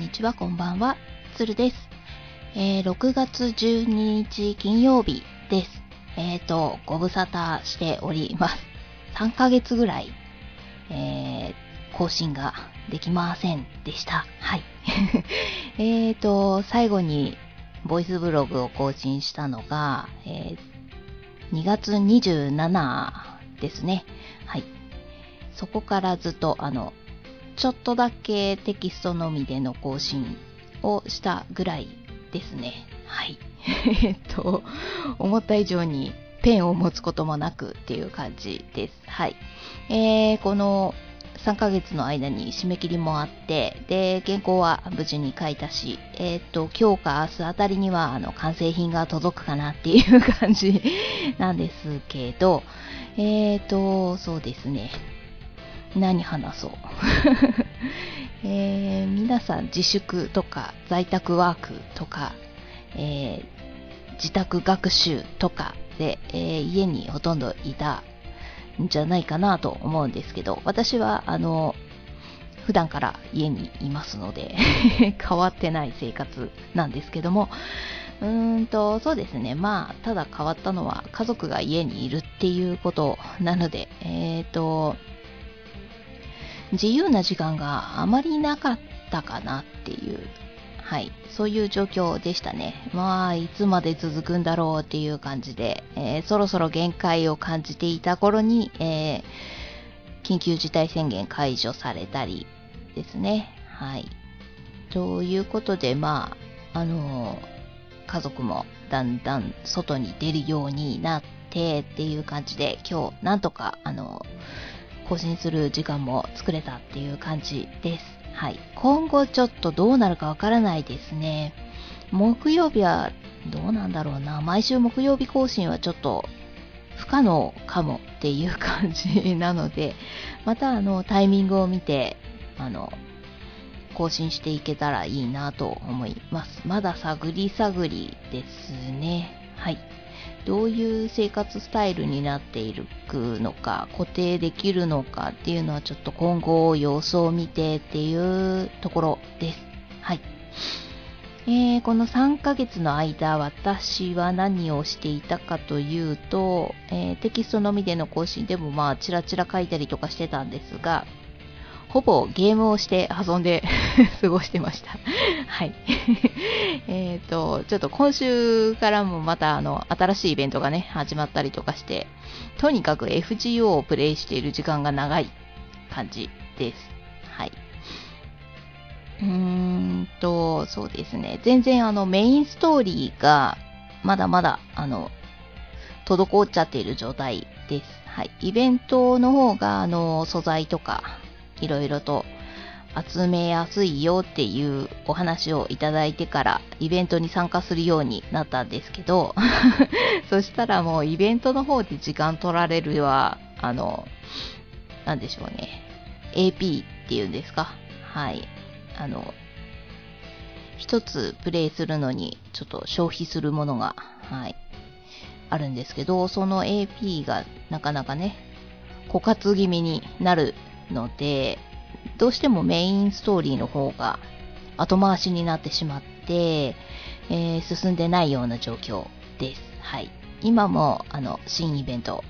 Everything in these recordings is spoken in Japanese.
こんにちは、こんばんは。つるです。えー、6月12日金曜日です。えーと、ご無沙汰しております。3ヶ月ぐらい、えー、更新ができませんでした。はい。えーと、最後に、ボイスブログを更新したのが、えー、2月27ですね。はい。そこからずっと、あの、ちょっとだけテキストのみでの更新をしたぐらいですね。はい。えっと、思った以上にペンを持つこともなくっていう感じです。はい。えー、この3ヶ月の間に締め切りもあって、で、原稿は無事に書いたし、えっ、と、今日か明日あたりには、あの、完成品が届くかなっていう感じなんですけど、えっ、と、そうですね。何話そう。えー、皆さん自粛とか在宅ワークとか、えー自宅学習とかで、えー家にほとんどいたんじゃないかなと思うんですけど、私は、あの、普段から家にいますので、変わってない生活なんですけども、うーんと、そうですね。まあ、ただ変わったのは家族が家にいるっていうことなので、えっ、と、自由な時間があまりなかったかなっていう、はい、そういう状況でしたね。まあ、いつまで続くんだろうっていう感じで、えーそろそろ限界を感じていた頃に、えー緊急事態宣言解除されたりですね。はい。ということで、まあ、あのー家族もだんだん外に出るようになってっていう感じで、今日なんとか、あのー更新する時間も作れたっていう感じです。はい。今後ちょっとどうなるかわからないですね。木曜日はどうなんだろうな。毎週木曜日更新はちょっと不可能かもっていう感じなので、またあのタイミングを見て、あの、更新していけたらいいなと思います。まだ探り探りですね。はい。どういう生活スタイルになっていくのか、固定できるのかっていうのはちょっと今後様子を見てっていうところです。はい。えーこの3ヶ月の間、私は何をしていたかというと、えーテキストのみでの更新でもまあ、チラチラ書いたりとかしてたんですが、ほぼゲームをして遊んで 過ごしてました。はい。えっと、ちょっと今週からもまたあの、新しいイベントがね、始まったりとかして、とにかく FGO をプレイしている時間が長い感じです。はい。うーんと、そうですね。全然あの、メインストーリーが、まだまだ、あの、滞っちゃっている状態です。はい。イベントの方が、あの、素材とか、いろいろと集めやすいよっていうお話をいただいてから、イベントに参加するようになったんですけど、そしたらもうイベントの方で時間取られるは、あの、なんでしょうね。AP っていうんですか？はい。あの、一つプレイするのにちょっと消費するものが、はい、あるんですけど、その AP がなかなかね、枯渇気味になるので、どうしてもメインストーリーの方が後回しになってしまって、えー進んでないような状況です。はい。今も、あの、新イベント、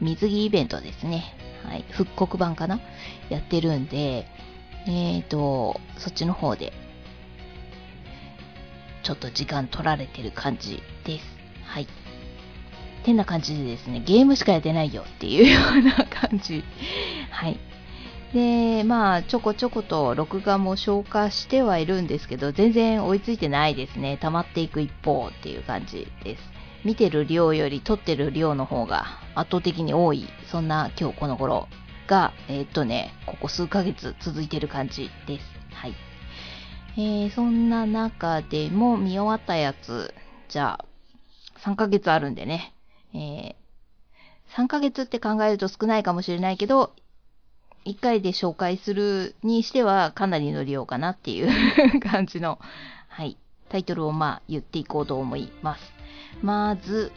水着イベントですね。はい。復刻版かな？やってるんで、えーと、そっちの方で、ちょっと時間取られてる感じです。はい。てな感じでですね、ゲームしかやってないよっていうような感じ。はい。で、まあ、ちょこちょこと録画も消化してはいるんですけど、全然追いついてないですね。溜まっていく一方っていう感じです。見てる量より撮ってる量の方が圧倒的に多い、そんな今日この頃が、えーっとね、ここ数ヶ月続いてる感じです。はい。えー、そんな中でも見終わったやつ、じゃあ、3ヶ月あるんでね、えー、3ヶ月って考えると少ないかもしれないけど、1回で紹介するにしてはかなりの量かなっていう 感じの、はい、タイトルをまあ言っていこうと思います。まず、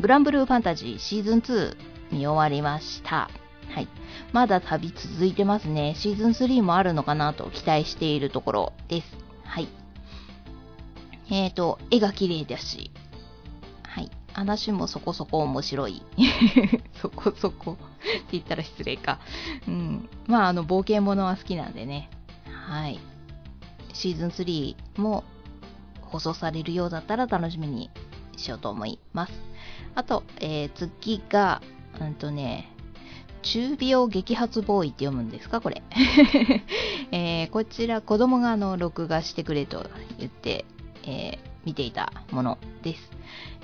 グランブルーファンタジーシーズン2見終わりました。はい。まだ旅続いてますね。シーズン3もあるのかなと期待しているところです。はい。えっ、ー、と、絵が綺麗だし、話もそこそこ面白い。そこそこって言ったら失礼か。うん。まあ、あの、冒険者は好きなんでね。はい。シーズン3も放送されるようだったら楽しみにしようと思います。あと、えー、次が、うんとね、中病激発ボーイって読むんですか？これ、えー、こちら子供があの録画してくれと言って、えー、見ていたものです。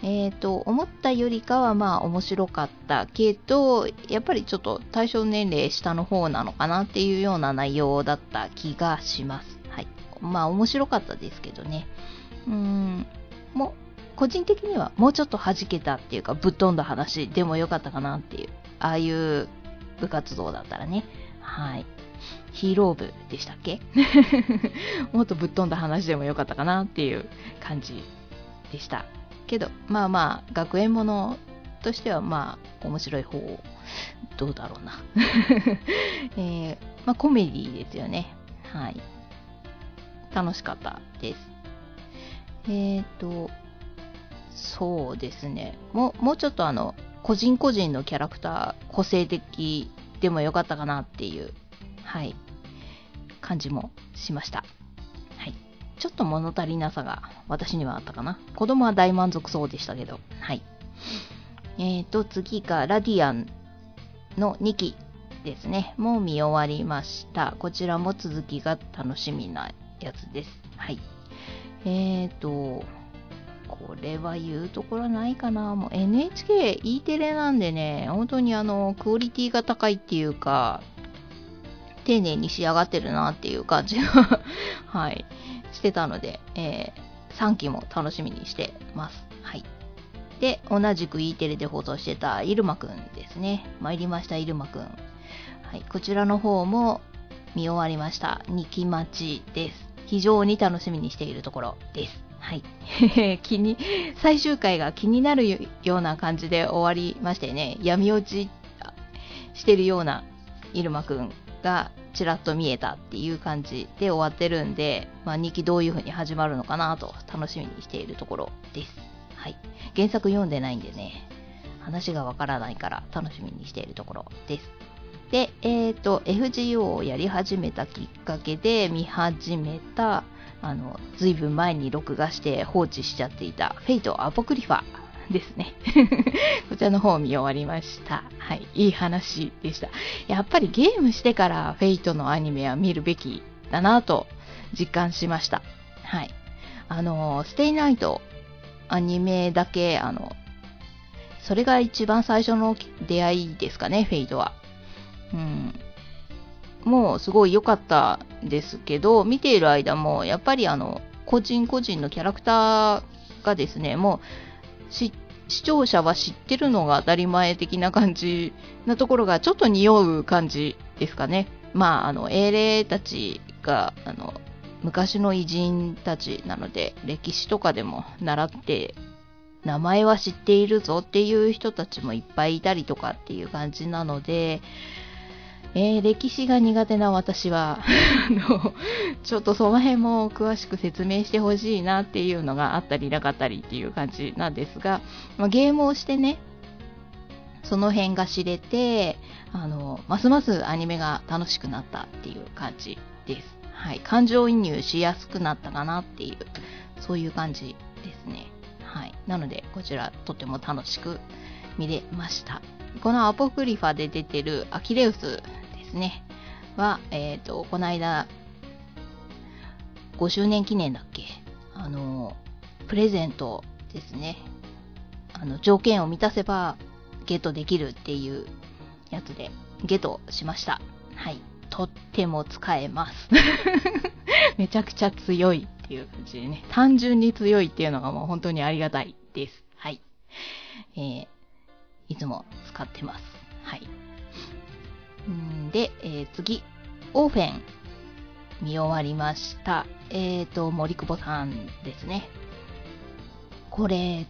えっ、ー、と、思ったよりかはまあ面白かったけど、やっぱりちょっと対象年齢下の方なのかなっていうような内容だった気がします。はい。まあ面白かったですけどね。うーん、もう、個人的にはもうちょっと弾けたっていうかぶっ飛んだ話でもよかったかなっていう、ああいう部活動だったらね。はい。ヒーロー部でしたっけ？もっとぶっ飛んだ話でもよかったかなっていう感じでした。けど、まあまあ、学園ものとしてはまあ、面白い方、どうだろうな。えー、まあコメディですよね。はい。楽しかったです。えっ、ー、と、そうですね。もう、もうちょっとあの、個人個人のキャラクター、個性的でもよかったかなっていう、はい、感じもしました。はい。ちょっと物足りなさが私にはあったかな。子供は大満足そうでしたけど、はい。えーと、次がラディアンの2期ですね。もう見終わりました。こちらも続きが楽しみなやつです。はい。えーと、これは言うところないかな。もう NHK、E テレなんでね、本当にあの、クオリティが高いっていうか、丁寧に仕上がってるなっていう感じが はい、してたので、えー、3期も楽しみにしてます。はい。で、同じく E テレで放送してたイルマくんですね。参りました、イルマくん。はい、こちらの方も見終わりました。2期待ちです。非常に楽しみにしているところです。はい。気に、最終回が気になるような感じで終わりましてね、闇落ちしてるような入間くんがちらっと見えたっていう感じで終わってるんで、まあ、2期どういう風に始まるのかなと楽しみにしているところです。はい。原作読んでないんでね、話がわからないから楽しみにしているところです。で、えっ、ー、と、FGO をやり始めたきっかけで見始めたあの、ずいぶん前に録画して放置しちゃっていた、フェイト・アポクリファですね。こちらの方を見終わりました。はい。いい話でした。やっぱりゲームしてからフェイトのアニメは見るべきだなと実感しました。はい。あの、ステイナイトアニメだけ、あの、それが一番最初の出会いですかね、フェイトは。うん。もうすごい良かったですけど、見ている間も、やっぱりあの、個人個人のキャラクターがですね、もう、視聴者は知ってるのが当たり前的な感じなところがちょっと匂う感じですかね。まあ、あの、英霊たちが、あの、昔の偉人たちなので、歴史とかでも習って、名前は知っているぞっていう人たちもいっぱいいたりとかっていう感じなので、えー、歴史が苦手な私は、ちょっとその辺も詳しく説明してほしいなっていうのがあったりなかったりっていう感じなんですが、まあ、ゲームをしてね、その辺が知れて、あの、ますますアニメが楽しくなったっていう感じです。はい。感情移入しやすくなったかなっていう、そういう感じですね。はい。なので、こちらとても楽しく見れました。このアポクリファで出てるアキレウスですね、は、えっ、ー、と、この間、5周年記念だっけ？あの、プレゼントですね。あの、条件を満たせばゲットできるっていうやつでゲットしました。はい。とっても使えます。めちゃくちゃ強いっていう感じでね。単純に強いっていうのがもう本当にありがたいです。はい。えー、いつも使ってます。はい。で、えー、次、オーフェン、見終わりました。えっ、ー、と、森久保さんですね。これ、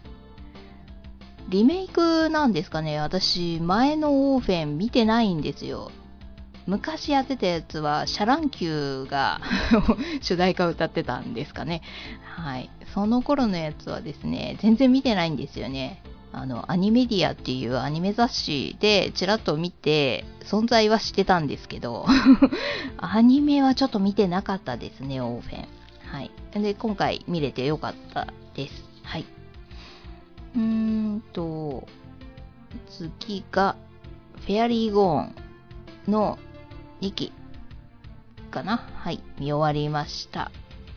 リメイクなんですかね私、前のオーフェン見てないんですよ。昔やってたやつは、シャ乱Q が 主題歌歌ってたんですかね。はい。その頃のやつはですね、全然見てないんですよね。あの、アニメディアっていうアニメ雑誌でちらっと見て、存在はしてたんですけど、アニメはちょっと見てなかったですね、オーフェン。はい。で、今回見れてよかったです。はい。うーんと、次が、フェアリーゴーンの2期かなはい、見終わりました。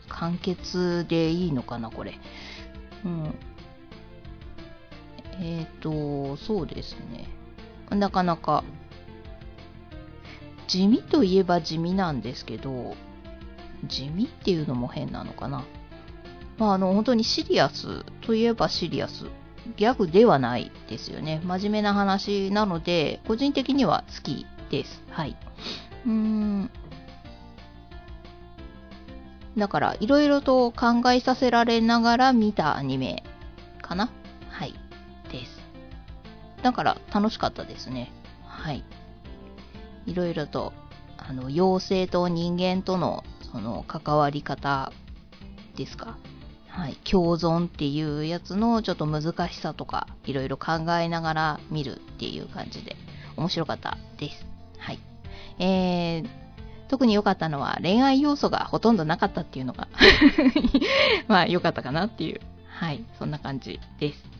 完結でいいのかな、これ。うん。えっ、ー、と、そうですね。なかなか、地味といえば地味なんですけど、地味っていうのも変なのかな。まあ、あの、本当にシリアスといえばシリアス。ギャグではないですよね。真面目な話なので、個人的には好きです。はい。うーん。だから、いろいろと考えさせられながら見たアニメかな。だから、楽しかったですね。はい。いろいろと、あの、妖精と人間との、その、関わり方ですか。はい。共存っていうやつのちょっと難しさとか、いろいろ考えながら見るっていう感じで、面白かったです。はい。えー、特に良かったのは恋愛要素がほとんどなかったっていうのが まあ良かったかなっていう、はい、そんな感じです。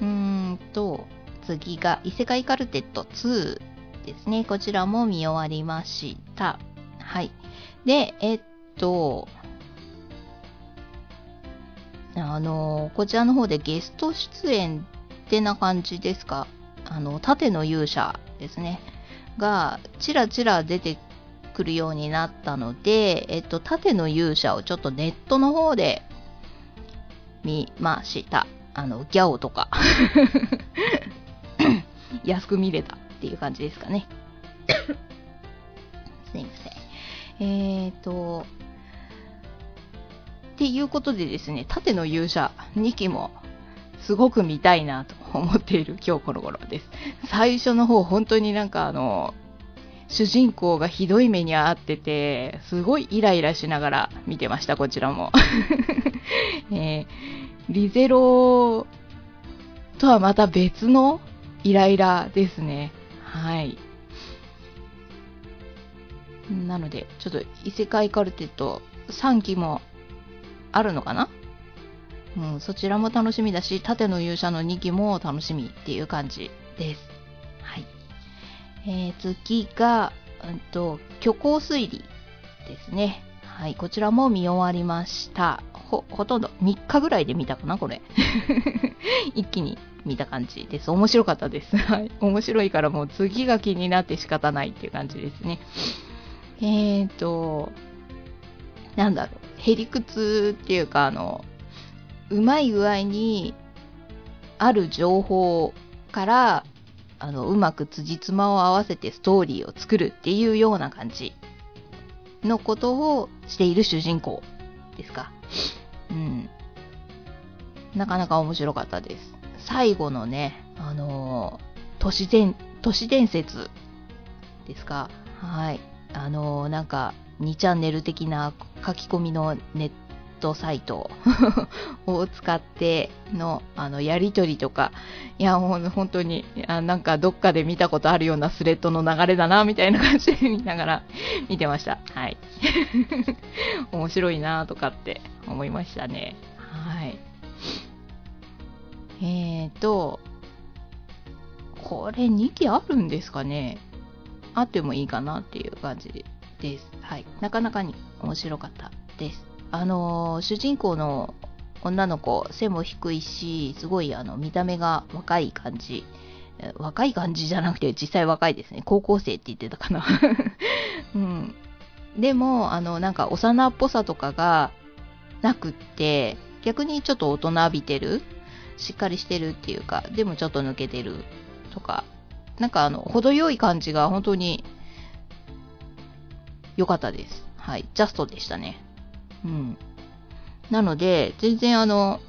うーんと、次が異世界カルテット2ですね。こちらも見終わりました。はい。で、えっと、あの、こちらの方でゲスト出演ってな感じですか？あの、盾の勇者ですね。が、ちらちら出てくるようになったので、えっと、盾の勇者をちょっとネットの方で見ました。あの、ギャオとか安く見れたっていう感じですかね。すいません。えっ、ー、と、っていうことでですね、縦の勇者2期もすごく見たいなと思っている今日この頃です。最初の方本当になんかあの、主人公がひどい目に遭ってて、すごいイライラしながら見てました、こちらも。えー、リゼロとはまた別のイライラですね。はい。なので、ちょっと異世界カルテット3期もあるのかな？うん、そちらも楽しみだし、縦の勇者の2期も楽しみっていう感じです。はい。えー、次が、うんと、虚構推理ですね。はい、こちらも見終わりました。ほ、ほとんど3日ぐらいで見たかな、これ。一気に見た感じです。面白かったです。はい。面白いからもう次が気になって仕方ないっていう感じですね。えーと、なんだろう。へりくつっていうか、あの、うまい具合に、ある情報から、あの、うまく辻褄を合わせてストーリーを作るっていうような感じのことをしている主人公ですか。うん。なかなか面白かったです。最後のね、あの都市伝、都市伝説ですか？はい。あのなんか、2チャンネル的な書き込みのネットサイト を使ってのあのやりとりとか、いやもう本当にあなんかどっかで見たことあるようなスレッドの流れだなみたいな感じで見ながら 見てました。はい。面白いなとかって思いましたね。えーと、これ2期あるんですかね？あってもいいかなっていう感じです。はい。なかなかに面白かったです。あのー、主人公の女の子、背も低いし、すごいあの見た目が若い感じ。若い感じじゃなくて、実際若いですね。高校生って言ってたかな。うん。でも、あの、なんか幼っぽさとかがなくって、逆にちょっと大人びてるしっかりしてるっていうか、でもちょっと抜けてるとか、なんかあの、程よい感じが本当に良かったです。はい。ジャストでしたね。うん。なので、全然あの、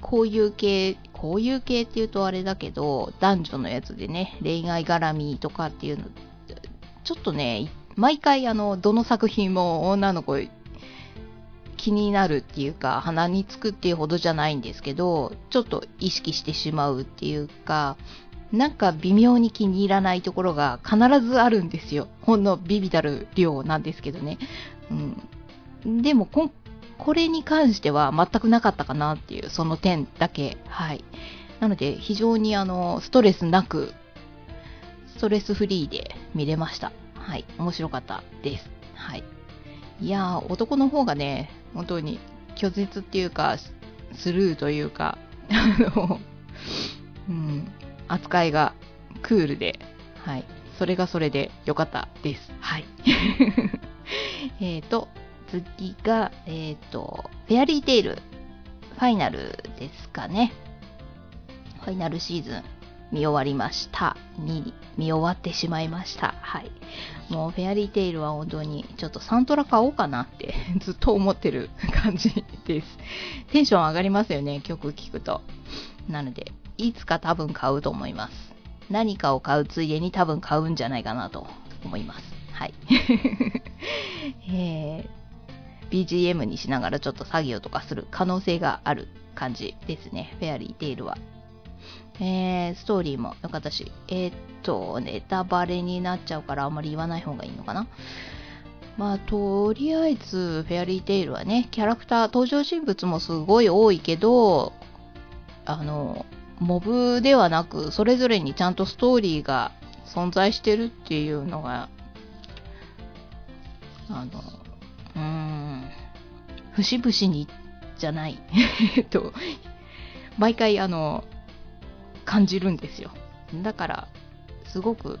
こういう系こういう系っていうとあれだけど、男女のやつでね、恋愛絡みとかっていうの、ちょっとね、毎回あの、どの作品も女の子気になるっていうか、鼻につくっていうほどじゃないんですけど、ちょっと意識してしまうっていうか、なんか微妙に気に入らないところが必ずあるんですよ。ほんのビビたる量なんですけどね。うん。でもこ、これに関しては全くなかったかなっていう、その点だけ。はい。なので、非常にあの、ストレスなく、ストレスフリーで見れました。はい。面白かったです。はい。いやー、男の方がね、本当に拒絶っていうか、スルーというか、あの、うん、扱いがクールで、はい。それがそれで良かったです。はい。えっと、次が、えっ、ー、と、フェアリーテイル、ファイナルですかね。ファイナルシーズン見終わりました。に、見終わってしまいました。はい。もうフェアリーテイルは本当にちょっとサントラ買おうかなって ずっと思ってる感じです。テンション上がりますよね、曲聴くと。なので、いつか多分買うと思います。何かを買うついでに多分買うんじゃないかなと思います。はい。えー、BGM にしながらちょっと作業とかする可能性がある感じですね。フェアリーテイルは。えー、ストーリーも良かったし、えー、っと、ネタバレになっちゃうからあんまり言わない方がいいのかな。まあ、とりあえず、フェアリーテイルはね、キャラクター、登場人物もすごい多いけど、あの、モブではなく、それぞれにちゃんとストーリーが存在してるっていうのが、あの、うーん、節々にじゃない。えっと、毎回あの、感じるんですよ。だから、すごく、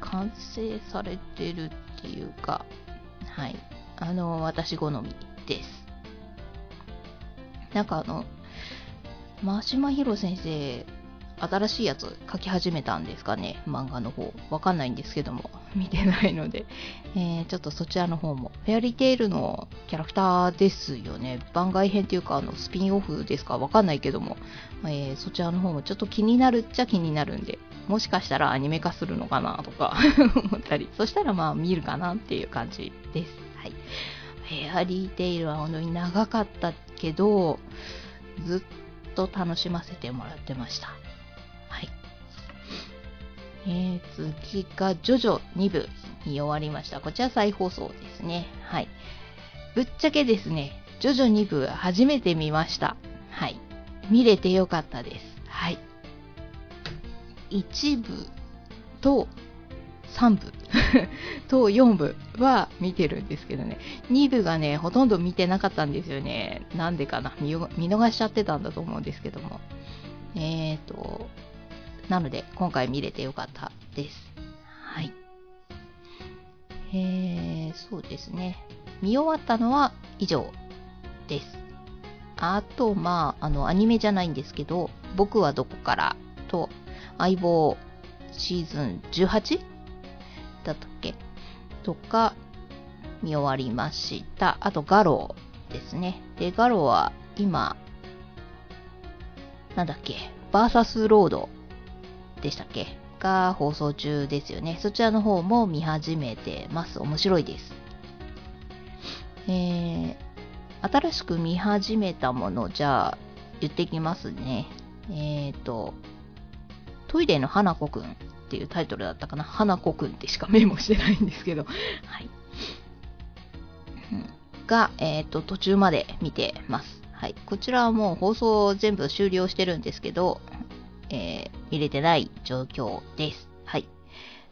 完成されてるっていうか、はい。あの、私好みです。なんかあの、真島博先生、新しいやつ書き始めたんですかね、漫画の方。わかんないんですけども、見てないので、えー、ちょっとそちらの方も。フェアリーテイルのキャラクターですよね。番外編っていうか、あの、スピンオフですか？わかんないけども、えー、そちらの方もちょっと気になるっちゃ気になるんで、もしかしたらアニメ化するのかなとか 思ったり、そしたらまあ見るかなっていう感じです。はい。フェアリーテイルは本当に長かったけど、ずっと楽しませてもらってました。えー、次が、ジョジョ2部に終わりました。こちら再放送ですね。はい。ぶっちゃけですね、ジョジョ2部初めて見ました。はい。見れてよかったです。はい。1部と3部 と4部は見てるんですけどね、2部がね、ほとんど見てなかったんですよね。なんでかな見逃しちゃってたんだと思うんですけども。えーと、なので、今回見れてよかったです。はい。えー、そうですね。見終わったのは以上です。あと、まあ、あの、アニメじゃないんですけど、僕はどこからと、相棒シーズン 18? だったっけ？とか、見終わりました。あと、ガローですね。で、ガローは今、なんだっけ、バーサスロードでしたっけ？が放送中ですよね。そちらの方も見始めてます。面白いです。えー、新しく見始めたもの、じゃあ、言ってきますね。えっ、ー、と、トイレの花子くんっていうタイトルだったかな？花子くんってしかメモしてないんですけど、はい。が、えっ、ー、と、途中まで見てます。はい。こちらはもう放送全部終了してるんですけど、えー、見れてない状況です。はい。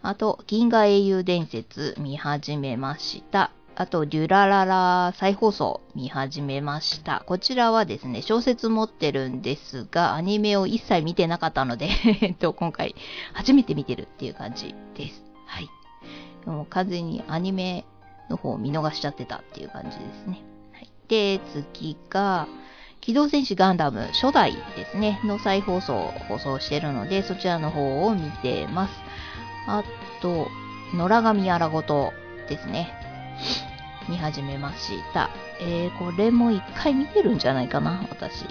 あと、銀河英雄伝説見始めました。あと、デュラララ再放送見始めました。こちらはですね、小説持ってるんですが、アニメを一切見てなかったので えっと、今回初めて見てるっていう感じです。はい。もう完全にアニメの方を見逃しちゃってたっていう感じですね。はい、で、次が、機動戦士ガンダム初代ですね、の再放送を放送してるので、そちらの方を見てます。あと、野良神あらごとですね。見始めました。えー、これも一回見てるんじゃないかな、私。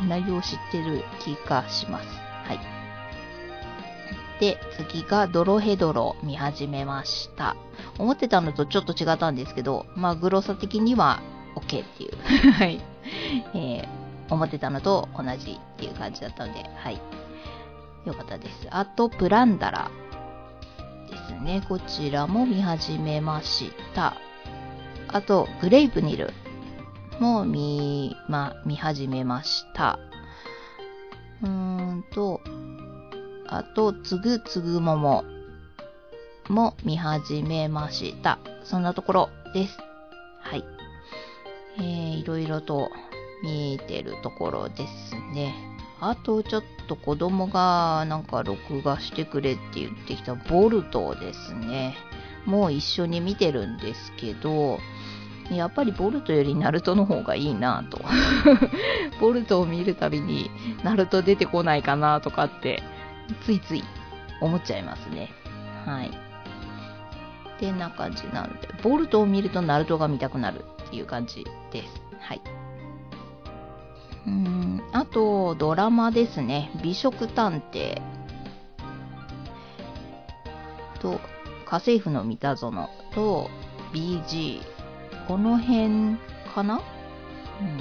うん、内容知ってる気がします。はい。で、次がドロヘドロ見始めました。思ってたのとちょっと違ったんですけど、まあ、グロさ的には OK っていう。はい。えー、思ってたのと同じっていう感じだったので、はい。よかったです。あと、プランダラですね。こちらも見始めました。あと、グレイプニルも見、ま、見始めました。うーんと、あと、つぐつぐももも見始めました。そんなところです。はい。えー、いろいろと見えてるところですね。あと、ちょっと子供がなんか録画してくれって言ってきたボルトですね。もう一緒に見てるんですけど、やっぱりボルトよりナルトの方がいいなと。ボルトを見るたびにナルト出てこないかなとかって、ついつい思っちゃいますね。はい。ってな感じなので、ボルトを見るとナルトが見たくなるいう感じです。はい。うん、あと、ドラマですね。美食探偵と、家政婦の三田園と、BG。この辺かな？うん。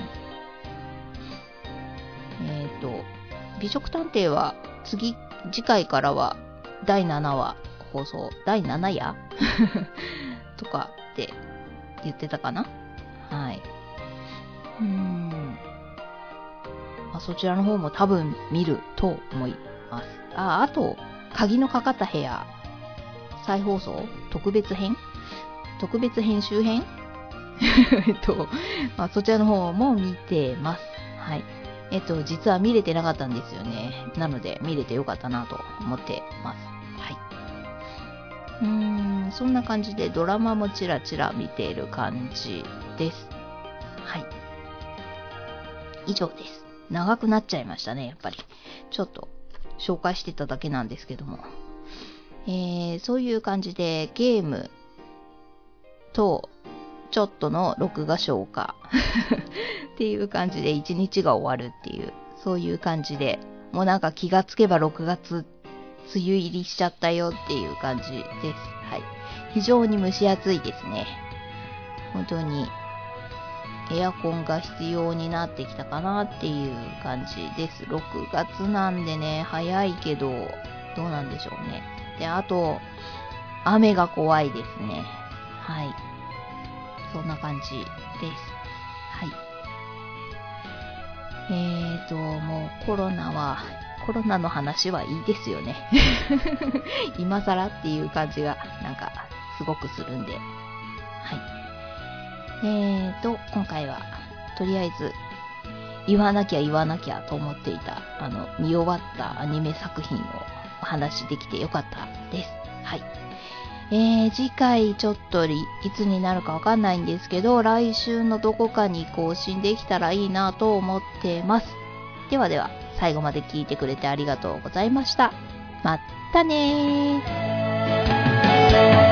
えっ、と、美食探偵は次、次回からは第7話放送、第7夜？とかって言ってたかな？はい。うん。まあ、そちらの方も多分見ると思います。あ、あと、鍵のかかった部屋、再放送？特別編？特別編集編？え っと、まあ、そちらの方も見てます。はい。えっと、実は見れてなかったんですよね。なので、見れてよかったなと思ってます。はい。うーん、そんな感じでドラマもちらちら見ている感じです。はい。以上です。長くなっちゃいましたね、やっぱり。ちょっと、紹介してただけなんですけども。えー、そういう感じでゲームと、ちょっとの録画消化 っていう感じで一日が終わるっていう、そういう感じで、もうなんか気がつけば6月、梅雨入りしちゃったよっていう感じです。はい。非常に蒸し暑いですね。本当にエアコンが必要になってきたかなっていう感じです。6月なんでね、早いけど、どうなんでしょうね。で、あと、雨が怖いですね。はい。そんな感じです。はい。えーと、もうコロナは、コロナの話はいいですよね。今更っていう感じが、なんか、すごくするんで。はい。えーと、今回は、とりあえず、言わなきゃ言わなきゃと思っていた、あの、見終わったアニメ作品をお話しできてよかったです。はい。えー、次回ちょっといつになるかわかんないんですけど、来週のどこかに更新できたらいいなと思ってます。ではでは、最後まで聞いてくれてありがとうございました。まったねー。